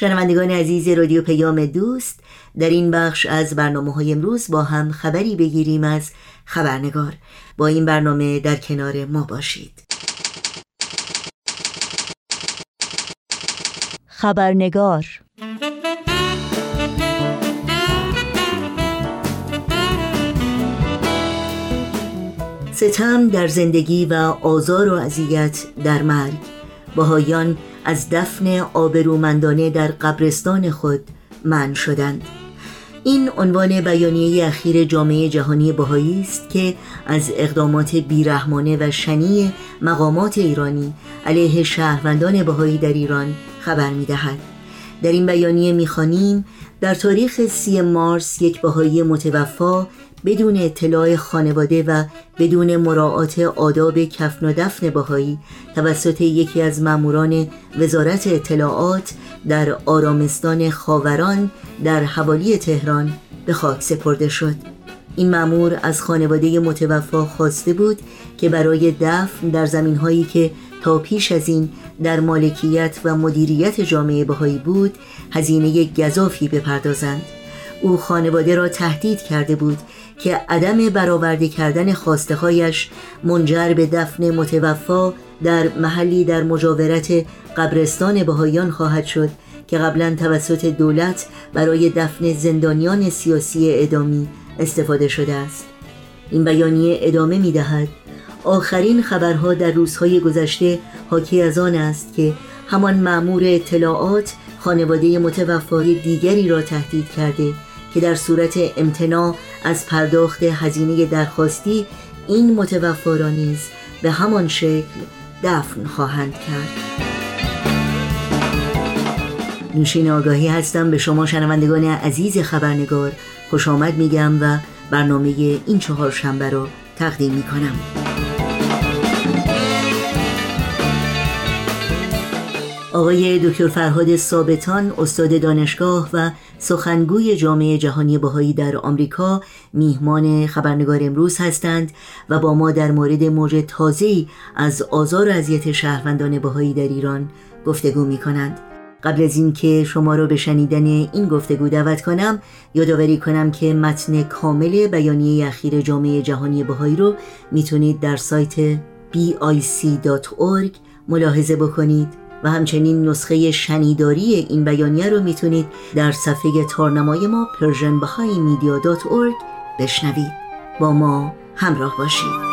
شنوندگان عزیز رادیو پیام دوست در این بخش از برنامه های امروز با هم خبری بگیریم از خبرنگار. با این برنامه در کنار ما باشید. خبرنگار ستم در زندگی و آزار و اذیت در مرگ. بهایان از دفن آبرومندانه در قبرستان خود من شدند. این عنوان بیانیه اخیر جامعه جهانی بهایی است که از اقدامات بیرحمانه و شنی مقامات ایرانی علیه شهروندان بهایی در ایران خبر می‌دهد. در این بیانیه می‌خوانیم در تاریخ سی مارس یک بهایی متوفا بدون اطلاع خانواده و بدون مراعات آداب کفن و دفن باهایی توسط یکی از ماموران وزارت اطلاعات در آرامستان خاوران در حوالی تهران به خاک سپرده شد. این مامور از خانواده متوفا خواسته بود که برای دفن در زمین هایی که تا پیش از این در مالکیت و مدیریت جامعه بهایی بود هزینه گذافی بپردازند. او خانواده را تهدید کرده بود که عدم برآورده کردن خواسته هایش منجر به دفن متوفا در محلی در مجاورت قبرستان بهایان خواهد شد که قبلا توسط دولت برای دفن زندانیان سیاسی ادامی استفاده شده است. این بیانیه ادامه می دهد آخرین خبرها در روزهای گذشته حاکی از آن است که همان معمور اطلاعات خانواده متوفای دیگری را تهدید کرده که در صورت امتناع از پرداخت هزینه درخواستی این متوفا را نیز به همان شکل دفن خواهند کرد. نوشین آگاهی هستم به شما شنوندگان عزیز خبرنگار. خوش آمد میگم و برنامه این چهار شنبه را تقدیم می آقای دکتر فرهاد ثابتان استاد دانشگاه و سخنگوی جامعه جهانی بهایی در آمریکا میهمان خبرنگار امروز هستند و با ما در مورد موج تازه‌ای از آزار و اذیت شهروندان بهایی در ایران گفتگو می کنند. قبل از اینکه شما را به شنیدن این گفتگو دعوت کنم یادآوری کنم که متن کامل بیانیه اخیر جامعه جهانی بهایی رو می‌تونید در سایت bic.org ملاحظه بکنید و همچنین نسخه شنیداری این بیانیه رو می‌تونید در صفحه تارنمای ما persianbahaimedia.org بشنوید. با ما همراه باشید.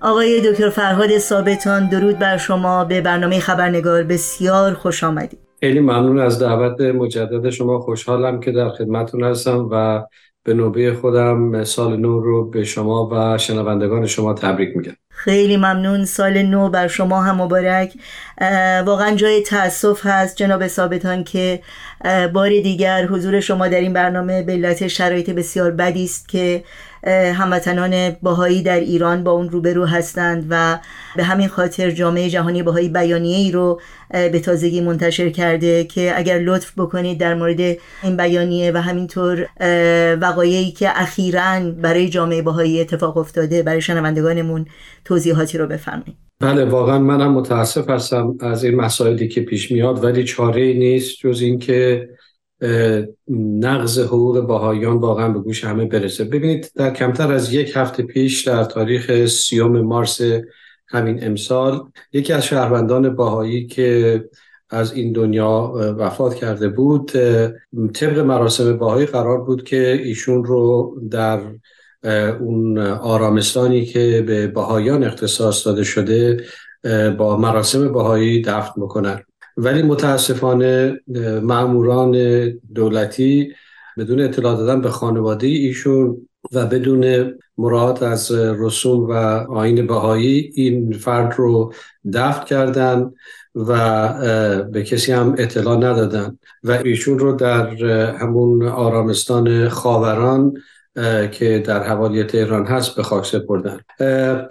آقای دکتر فرهاد ثابتان درود بر شما. به برنامه خبرنگار بسیار خوش آمدید. خیلی ممنون از دعوت مجدد شما. خوشحالم که در خدمتون هستم و به نوبه خودم سال نو رو به شما و شنوندگان شما تبریک میگم. خیلی ممنون. سال نو بر شما هم مبارک. واقعا جای تاسف هست جناب ثابتان که بار دیگر حضور شما در این برنامه به علت شرایط بسیار بدی است که هموطنان باهایی در ایران با اون روبرو هستند و به همین خاطر جامعه جهانی باهایی بیانیه ای رو به تازگی منتشر کرده که اگر لطف بکنید در مورد این بیانیه و همینطور وقایعی که اخیرا برای جامعه باهایی اتفاق افتاده برای شنوندگانمون توضیحاتی رو بفرمایید. بله واقعا منم متاسف هستم از این مسائلی که پیش میاد ولی چاره نیست جز اینکه نقض حقوق باهایان واقعا به گوش همه برسه. ببینید در کمتر از یک هفته پیش در تاریخ سیوم مارس همین امسال یکی از شهروندان باهایی که از این دنیا وفات کرده بود طبق مراسم باهایی قرار بود که ایشون رو در اون آرامستانی که به باهایان اختصاص داده شده با مراسم باهایی دفن بکنن. ولی متاسفانه معموران دولتی بدون اطلاع دادن به خانواده ایشون و بدون مراعات از رسوم و آین بهایی این فرد رو دفن کردن و به کسی هم اطلاع ندادن. و ایشون رو در همون آرامستان خاوران که در حوالی تهران هست به خاک سپردن.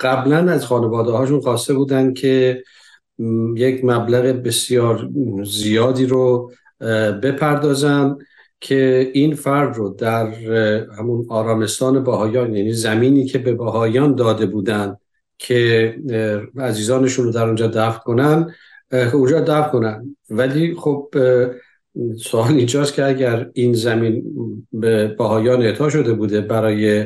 قبلا از خانواده هاشون خواسته بودن که یک مبلغ بسیار زیادی رو بپردازن که این فرد رو در همون آرامستان باهایان یعنی زمینی که به باهایان داده بودن که عزیزانشون رو در اونجا دفن کنن اونجا دفن کنن. ولی خب سوال اینجاست که اگر این زمین به باهایان اعطا شده بوده برای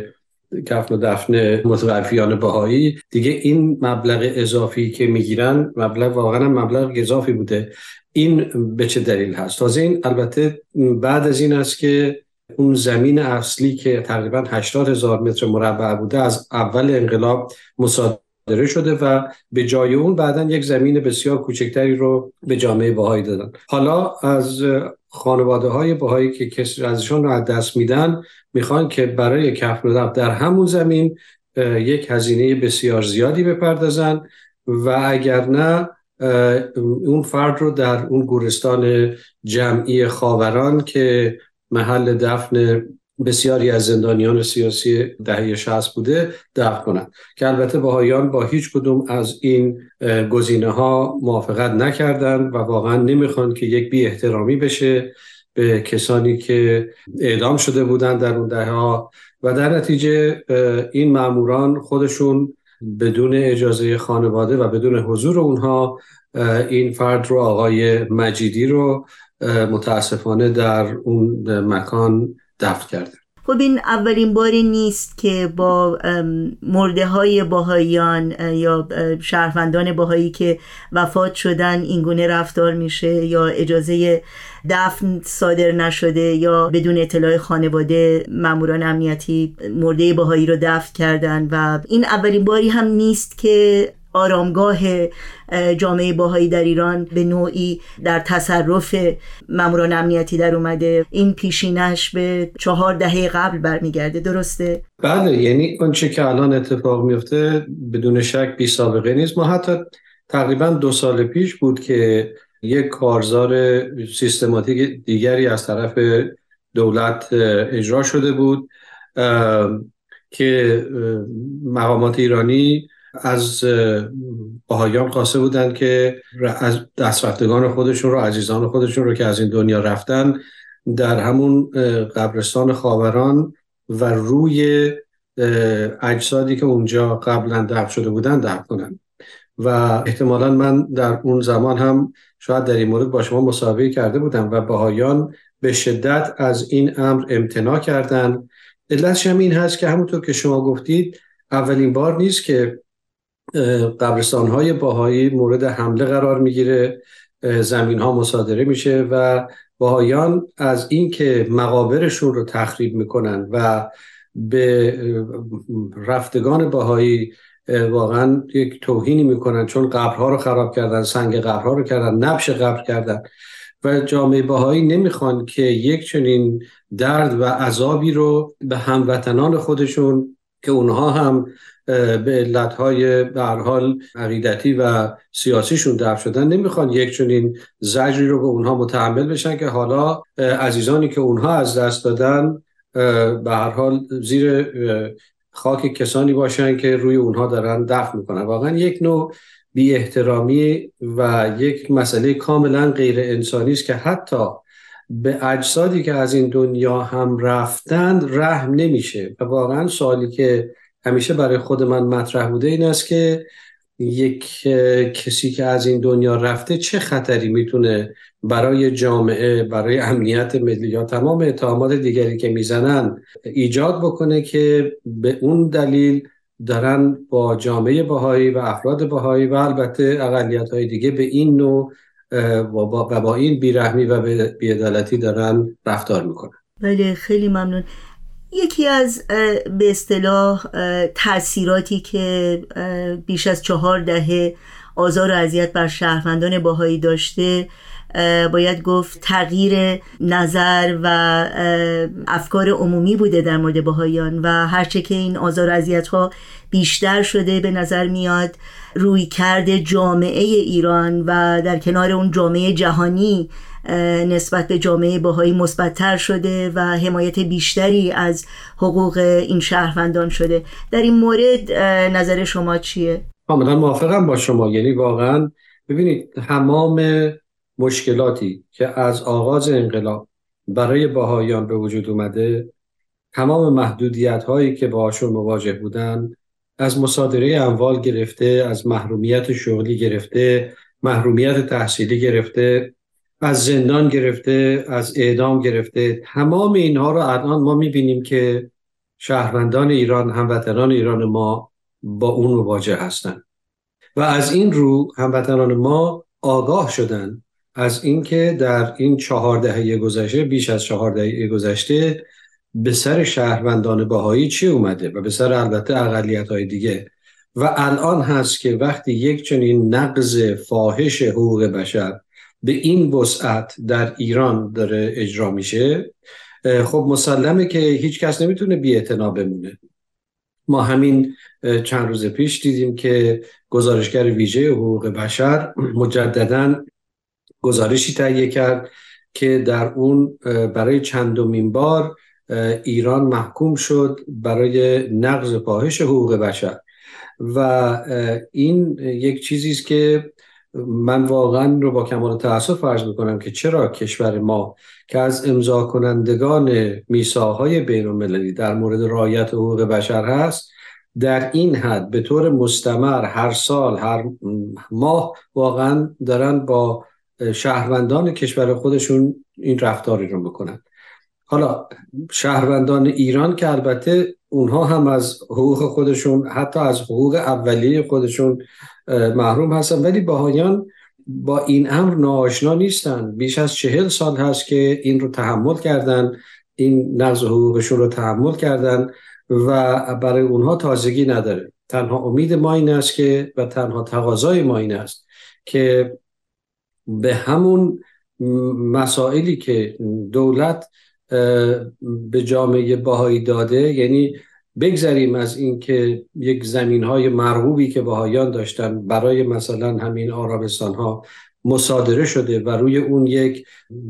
کفن و دفن متوفیان بهایی دیگه این مبلغ اضافی که می‌گیرن مبلغ واقعا مبلغ اضافی بوده. این به چه دلیل هست؟ تازه این البته بعد از این است که اون زمین اصلی که تقریبا 80 هزار متر مربع بوده از اول انقلاب مصادره شده و به جای اون بعدا یک زمین بسیار کوچکتری رو به جامعه بهایی دادن. حالا از خانواده های بهایی که کسی ازشان رو از دست میدن می‌خوان که برای کفن و در همون زمین یک هزینه بسیار زیادی بپردازن و اگر نه اون فرد رو در اون گورستان جمعی خاوران که محل دفن بسیاری از زندانیان سیاسی دهه 60 بوده دفن کنند. که البته باهایان با هیچ کدوم از این گزینه ها موافقت نکردند و واقعا نمی‌خوان که یک بی احترامی بشه به کسانی که اعدام شده بودند در اون دهه ها. و در نتیجه این ماموران خودشون بدون اجازه خانواده و بدون حضور اونها این فرد رو آقای مجیدی رو متاسفانه در اون مکان دفن کرده. خب این اولین باری نیست که با مرده های باهایان یا شهروندان باهایی که وفات شدن اینگونه رفتار میشه یا اجازه دفن صادر نشده یا بدون اطلاع خانواده ماموران امنیتی مرده باهایی رو دفن کردن و این اولین باری هم نیست که آرامگاه جامعه باهایی در ایران به نوعی در تصرف ماموران امنیتی در اومده این پیشینش به چهار دهه قبل برمیگرده درسته؟ بله یعنی چه که الان اتفاق میفته بدون شک بی سابقه نیست ما حتی تقریبا دو سال پیش بود که یک کارزار سیستماتیک دیگری از طرف دولت اجرا شده بود که مقامات ایرانی از باهایان خواسته بودند که از دسترفتگان خودشون رو عزیزان خودشون رو که از این دنیا رفتن در همون قبرستان خاوران و روی اجسادی که اونجا قبلا دفن شده بودن دفن کنن و احتمالا من در اون زمان هم شاید در این مورد با شما مسابقه کرده بودم و باهایان به شدت از این امر امتناع کردن علتش هم این هست که همونطور که شما گفتید اولین بار نیست که قبرستان های باهایی مورد حمله قرار می‌گیره زمین ها مصادره میشه و باهایان از اینکه مقابرشون رو تخریب می‌کنن و به رفتگان باهایی واقعا یک توهینی می‌کنن چون قبرها رو خراب کردن سنگ قبرها رو کردن نبش قبر کردن و جامعه باهایی نمی‌خوان که یک چنین درد و عذابی رو به هموطنان خودشون که اونها هم به علتهای به حال عقیدتی و سیاسیشون دفع شدن نمی‌خوان یک چنین زجری رو به اونها متحمل بشن که حالا عزیزانی که اونها از دست دادن به هر حال زیر خاک کسانی باشن که روی اونها دارن دفع می‌کنن. واقعا یک نوع بی احترامی و یک مسئله کاملا غیر انسانی است که حتی به اجسادی که از این دنیا هم رفتند رحم نمیشه. و واقعا سوالی که همیشه برای خود من مطرح بوده این است که یک کسی که از این دنیا رفته چه خطری می‌تونه برای جامعه برای امنیت ملی یا تمام اتهامات دیگری که می‌زنن ایجاد بکنه که به اون دلیل دارن با جامعه بهایی و افراد بهایی و البته اقلیت های دیگه به این نوع و با, این بیرحمی و بیعدالتی دارن رفتار می‌کنن. بله خیلی ممنون. یکی از به اصطلاح تاثیراتی که بیش از چهار دهه آزار و اذیت بر شهروندان باهایی داشته باید گفت تغییر نظر و افکار عمومی بوده در مورد باهایان و هرچه که این آزار و ها بیشتر شده به نظر میاد روی کرده جامعه ایران و در کنار اون جامعه جهانی نسبت به جامعه باهایی مثبتتر شده و حمایت بیشتری از حقوق این شهروندان شده در این مورد نظر شما چیه؟ کاملا موافقم با شما یعنی واقعا ببینید تمام مشکلاتی که از آغاز انقلاب برای باهایان به وجود اومده تمام محدودیت هایی که باشون مواجه بودن از مصادره اموال گرفته از محرومیت شغلی گرفته محرومیت تحصیلی گرفته از زندان گرفته از اعدام گرفته. تمام اینها رو الان ما می‌بینیم که شهروندان ایران هموطنان ایران ما با اون مواجه هستند و از این رو هموطنان ما آگاه شدن از اینکه در این چهار دهه گذشته بیش از چهار دهه گذشته به سر شهروندان باهایی چی اومده؟ و به سر البته اقلیت های دیگه. و الان هست که وقتی یک چنین نقض فاحش حقوق بشر به این وسعت در ایران داره اجرا میشه خب مسلمه که هیچ کس نمی‌تونه بی بمونه. ما همین چند روز پیش دیدیم که گزارشگر ویژه حقوق بشر مجددا گزارشی تهیه کرد که در اون برای چندمین بار ایران محکوم شد برای نقض پاهش حقوق بشر. و این یک چیزی است که من واقعا رو با کمال تاسف فرض می‌کنم که چرا کشور ما که از امضا کنندگان میساهای بین المللی در مورد رعایت حقوق بشر هست در این حد به طور مستمر هر سال هر ماه واقعا دارن با شهروندان کشور خودشون این رفتاری رو بکنن حالا شهروندان ایران که البته اونها هم از حقوق خودشون حتی از حقوق اولیه خودشون محروم هستن. ولی باهایان با این امر ناآشنا نیستن. بیش از چهل سال هست که این رو تحمل کردن. این نقض حقوقشون رو تحمل کردن و برای اونها تازگی نداره. تنها امید ما این است که و تنها تقاضای ما این است که به همون مسائلی که دولت به جامعه باهایی داده. یعنی بگذریم از اینکه یک زمین های مرغوبی که باهایان داشتن برای مثلا همین آرامستان ها مصادره شده و روی اون یک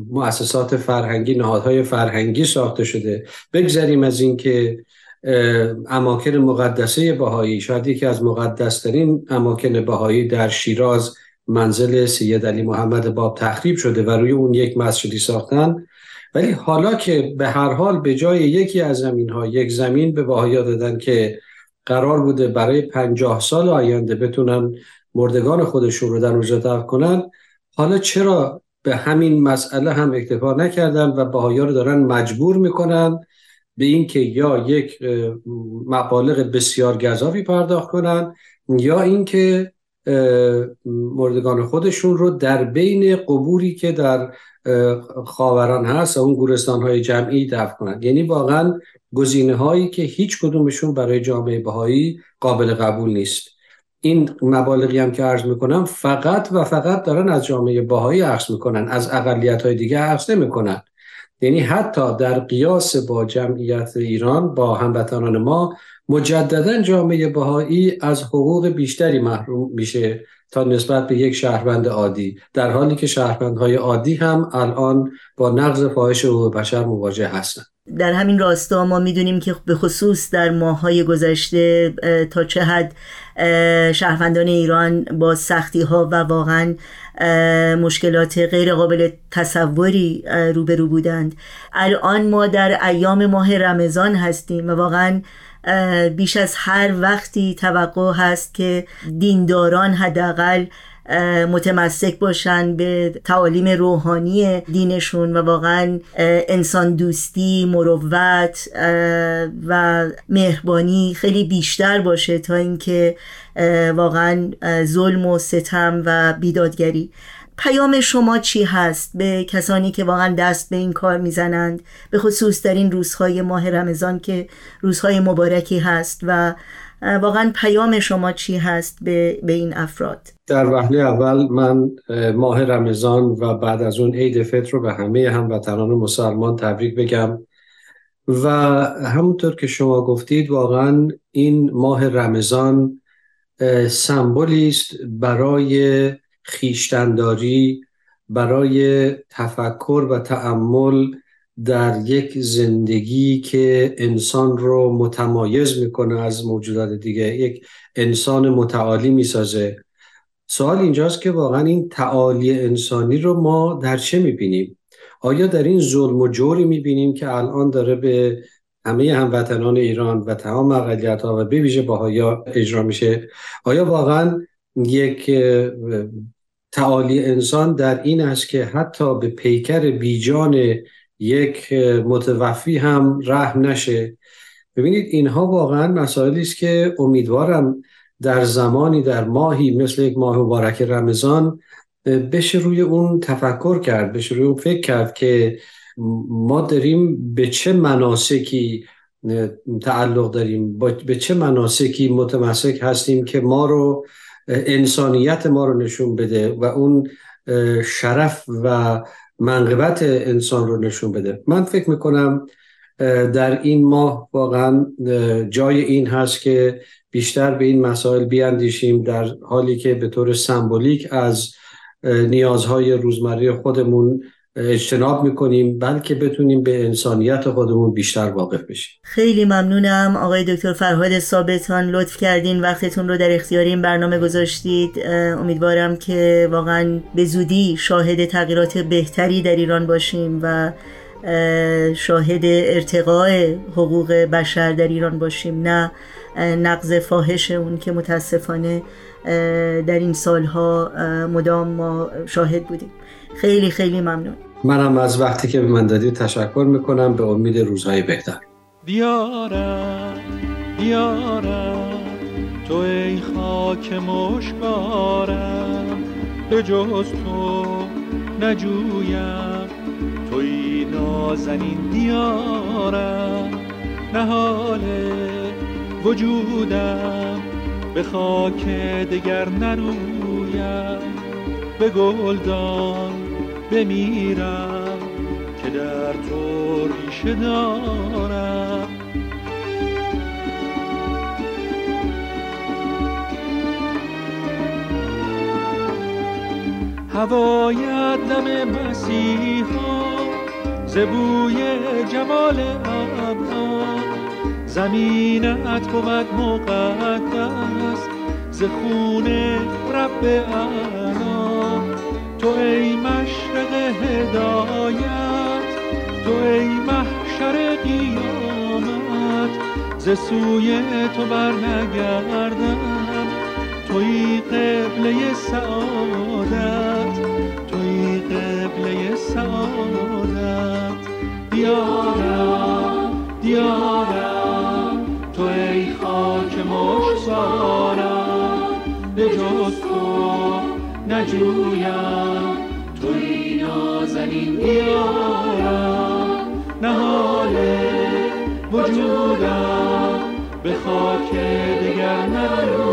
مؤسسات فرهنگی نهادهای فرهنگی ساخته شده. بگذریم از اینکه اماکن مقدسه باهایی شاید یکی از مقدسترین اماکن باهایی در شیراز منزل سید علی محمد باب تخریب شده و روی اون یک مسجدی ساختن. ولی حالا که به هر حال به جای یکی از زمین ها یک زمین به باهایا دادن که قرار بوده برای پنجاه سال آینده بتونن مردگان خودشون رو در اونجا دفن کنن حالا چرا به همین مسئله هم اکتفا نکردن و باهایا رو دارن مجبور می‌کنن به اینکه یا یک مبالغ بسیار گذافی پرداخت کنن یا اینکه مردگان خودشون رو در بین قبوری که در خاوران هست اون گورستان های جمعی دفع کنند. یعنی واقعا گزینه هایی که هیچ کدومشون برای جامعه بهایی قابل قبول نیست. این مبالغی هم که عرض می‌کنم فقط و فقط دارن از جامعه باهایی عرض می‌کنن. از اقلیت های دیگه عرض نمی‌کنن. یعنی حتی در قیاس با جمعیت ایران با هموطنان ما مجددا جامعه بهایی از حقوق بیشتری محروم میشه تا نسبت به یک شهروند عادی در حالی که شهروندهای عادی هم الان با نقض فاحش حقوق بشر مواجه هستند در همین راستا ما می‌دونیم که به خصوص در ماهای گذشته تا چه حد شهروندان ایران با سختی ها و واقعا مشکلات غیر قابل تصوری روبرو بودند. الان ما در ایام ماه رمضان هستیم و واقعا بیش از هر وقتی توقع هست که دینداران حداقل متمسک باشن به تعالیم روحانی دینشون و واقعا انسان دوستی مروت و مهربانی خیلی بیشتر باشه تا اینکه واقعا ظلم و ستم و بیدادگری. پیام شما چی هست؟ به کسانی که واقعا دست به این کار می‌زنند. به خصوص در این روزهای ماه رمضان که روزهای مبارکی هست و واقعا پیام شما چی هست به, به این افراد؟ در وهله اول من ماه رمضان و بعد از اون عید فطر رو به همه هموطنان مسلمان تبریک بگم. و همونطور که شما گفتید واقعا این ماه رمضان سمبولی است برای خیشتنداری برای تفکر و تأمل در یک زندگی که انسان رو متمایز می‌کنه از موجودات دیگه. یک انسان متعالی می‌سازه. سوال اینجاست که واقعا این تعالی انسانی رو ما در چه می‌بینیم؟ آیا در این ظلم و جوری می‌بینیم که الان داره به همه هموطنان ایران و تمام اقلیت ها و به ویژه باهایا اجرا میشه؟ آیا واقعا یک تعالی انسان در این است که حتی به پیکر بیجان یک متوفی هم رحم نشه. ببینید اینها واقعا مسائلی است که امیدوارم در زمانی در ماهی مثل یک ماه مبارک رمضان بشه روی اون تفکر کرد بشه روی اون فکر کرد که ما داریم به چه مناسکی تعلق داریم به چه مناسکی متمسک هستیم که ما رو انسانیت ما رو نشون بده و اون شرف و منقبت انسان رو نشون بده. من فکر می‌کنم در این ماه واقعا جای این هست که بیشتر به این مسائل بیاندیشیم در حالی که به طور سمبولیک از نیازهای روزمره خودمون اجتناب می‌کنیم بلکه بتونیم به انسانیت خودمون بیشتر واقف بشیم. خیلی ممنونم. آقای دکتر فرهاد ثابتان لطف کردین وقتتون رو در اختیار این برنامه گذاشتید. امیدوارم که واقعا به زودی شاهد تغییرات بهتری در ایران باشیم و شاهد ارتقاء حقوق بشر در ایران باشیم. نه نقض فاحش اون که متاسفانه در این سالها مدام ما شاهد بودیم. خیلی خیلی ممنون. منم از وقتی که به من دادید تشکر می‌کنم. به امید روزهای بهتر. دیارم دیارم تو ای خاک مشکارم. به جز تو نجویم. توی نازنین دیارم. نهال وجودم. به خاک دگر نرویم. به گلدان بمیرم که در تو ریشه دارم. هوای دم مسیحا زبوی جمال ابها زمینت بود مقدس ز خون رب تو ای مشرق هدایت تو ای محشر قیامت ز سوی تو بر نگردم توی قبله سعادت توی قبله سعادت. دیارم دیارم نجویم توی نازنین دیارم نهال وجودم به خاک دگر نرویم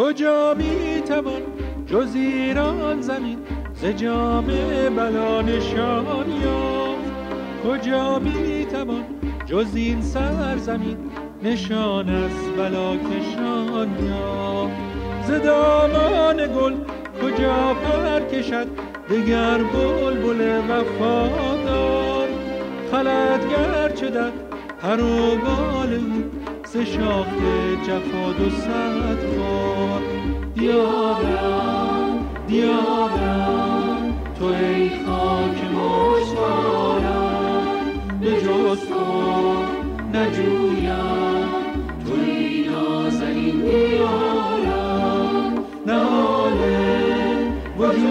کجا می توان جز ایران زمین؟ ز جام بلا نشان یافت. کجا می توان جز این سرزمین؟ نشان از بلا کشان یافت. ز دامان گل کجا پر کشد؟ دگر بلبل وفادار. خلد گرچه در پر و بال ز شاخ جفا و صد بار. دیارم دیارم تو ای خاک مشتارم به جز تو نجویم توی نازنین دیارم نهال وجودم